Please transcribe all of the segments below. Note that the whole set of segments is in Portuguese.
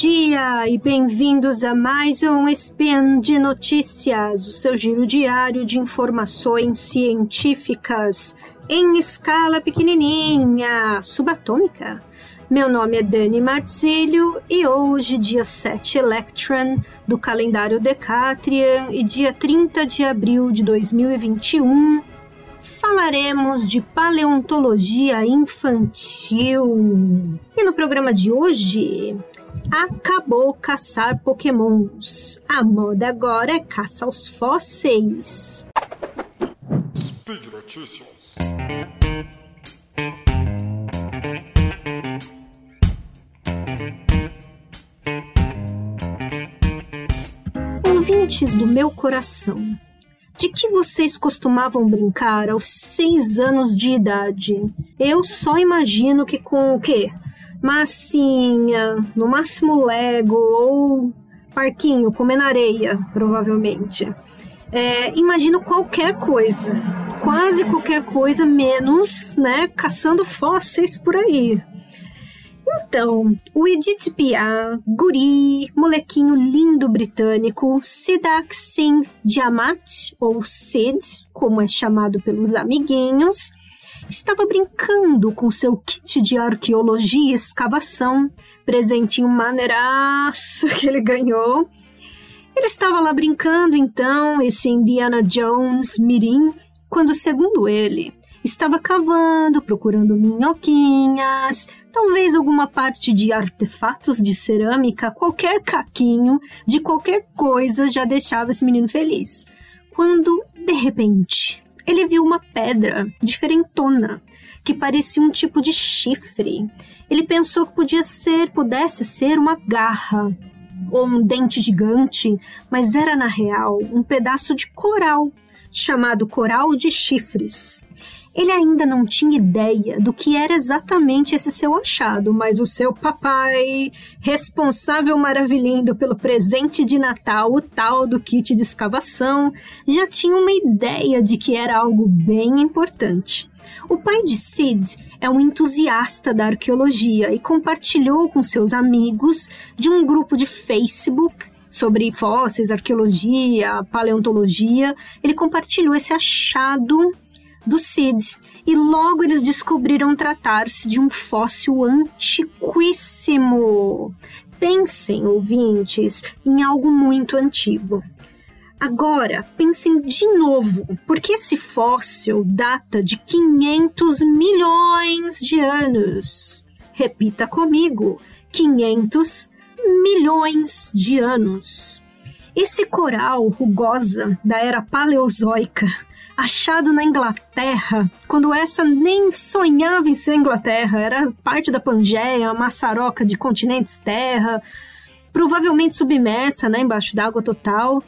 dia e bem-vindos a mais um Spin de Notícias, o seu giro diário de informações científicas em escala pequenininha, subatômica. Meu nome é Dani Marzilho e hoje, dia 7 Electron do calendário Decatrian e dia 30 de abril de 2021, falaremos de paleontologia infantil. E no programa de hoje, acabou caçar pokémons. A moda agora é caça aos fósseis. Speed Notícias. Ouvintes do meu coração, de que vocês costumavam brincar aos seis anos de idade? Eu só imagino que com o quê? Massinha, no máximo Lego ou parquinho, comendo areia, provavelmente. É, imagino qualquer coisa, quase qualquer coisa, menos, né, caçando fósseis por aí. Então, o Edith Piaf, guri, molequinho lindo britânico, Sidak Singh Diamat, ou Sid, como é chamado pelos amiguinhos, estava brincando com seu kit de arqueologia e escavação, presentinho maneiraço que ele ganhou. Ele estava lá brincando, então, esse Indiana Jones mirim, quando, segundo ele, estava cavando, procurando minhoquinhas, talvez alguma parte de artefatos de cerâmica, qualquer caquinho de qualquer coisa já deixava esse menino feliz. Quando, de repente, ele viu uma pedra diferentona, que parecia um tipo de chifre. Ele pensou que podia ser, pudesse ser uma garra ou um dente gigante, mas era na real um pedaço de coral, chamado coral de chifres. Ele ainda não tinha ideia do que era exatamente esse seu achado, mas o seu papai, responsável maravilhindo pelo presente de Natal, o tal do kit de escavação, já tinha uma ideia de que era algo bem importante. O pai de Sid é um entusiasta da arqueologia e compartilhou com seus amigos de um grupo de Facebook sobre fósseis, arqueologia, paleontologia. Ele compartilhou esse achado do Cid, e logo eles descobriram tratar-se de um fóssil antiquíssimo. Pensem, ouvintes, em algo muito antigo. Agora, pensem de novo, porque esse fóssil data de 500 milhões de anos. Repita comigo: 500 milhões de anos. Esse coral rugosa da era paleozoica achado na Inglaterra, quando essa nem sonhava em ser Inglaterra, era parte da Pangeia, maçaroca de continentes terra, provavelmente submersa, né, embaixo d'água total.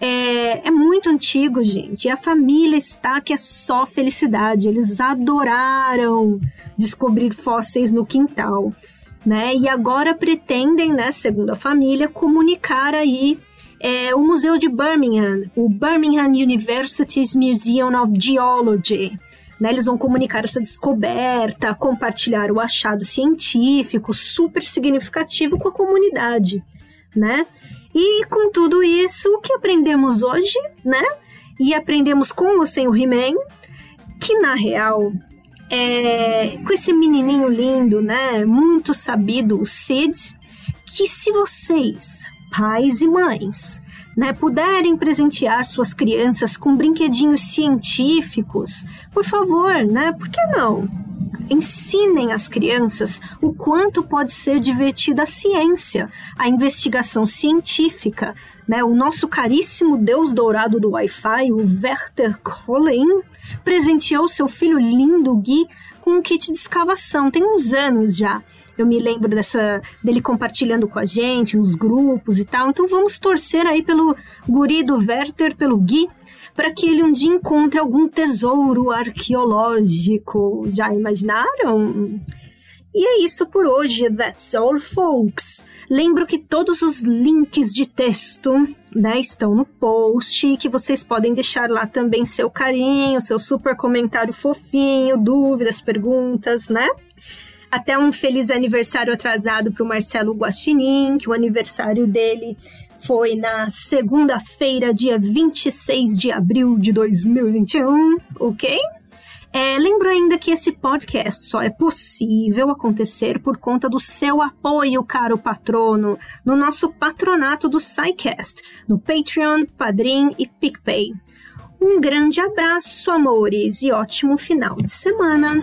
É, é, muito antigo, gente. E a família está que é só felicidade. Eles adoraram descobrir fósseis no quintal, né? E agora pretendem, né, segundo a família, comunicar aí é o Museu de Birmingham, o Birmingham University's Museum of Geology. Né, eles vão comunicar essa descoberta, compartilhar o achado científico super significativo com a comunidade, né? E com tudo isso, o que aprendemos hoje, né? E aprendemos com ou sem o He-Man, que na real, é, com esse menininho lindo, né? Muito sabido, o Sid, que se vocês pais e mães, né, puderem presentear suas crianças com brinquedinhos científicos, por favor, né? Por que não? Ensinem as crianças o quanto pode ser divertida a ciência, a investigação científica. Né? O nosso caríssimo deus dourado do Wi-Fi, o Werther Kollen, presenteou seu filho lindo Gui com um kit de escavação, tem uns anos já. Eu me lembro dessa dele compartilhando com a gente nos grupos e tal. Então vamos torcer aí pelo guri do Werther, pelo Gui, para que ele um dia encontre algum tesouro arqueológico. Já imaginaram? E é isso por hoje. That's all, folks. Lembro que todos os links de texto né, estão no post e que vocês podem deixar lá também seu carinho, seu super comentário fofinho, dúvidas, perguntas, né? Até um feliz aniversário atrasado para o Marcelo Guaxinim, que o aniversário dele foi na segunda-feira, dia 26 de abril de 2021, ok? É, lembro ainda que esse podcast só é possível acontecer por conta do seu apoio, caro patrono, no nosso patronato do SciCast, no Patreon, Padrim e PicPay. Um grande abraço, amores, e ótimo final de semana!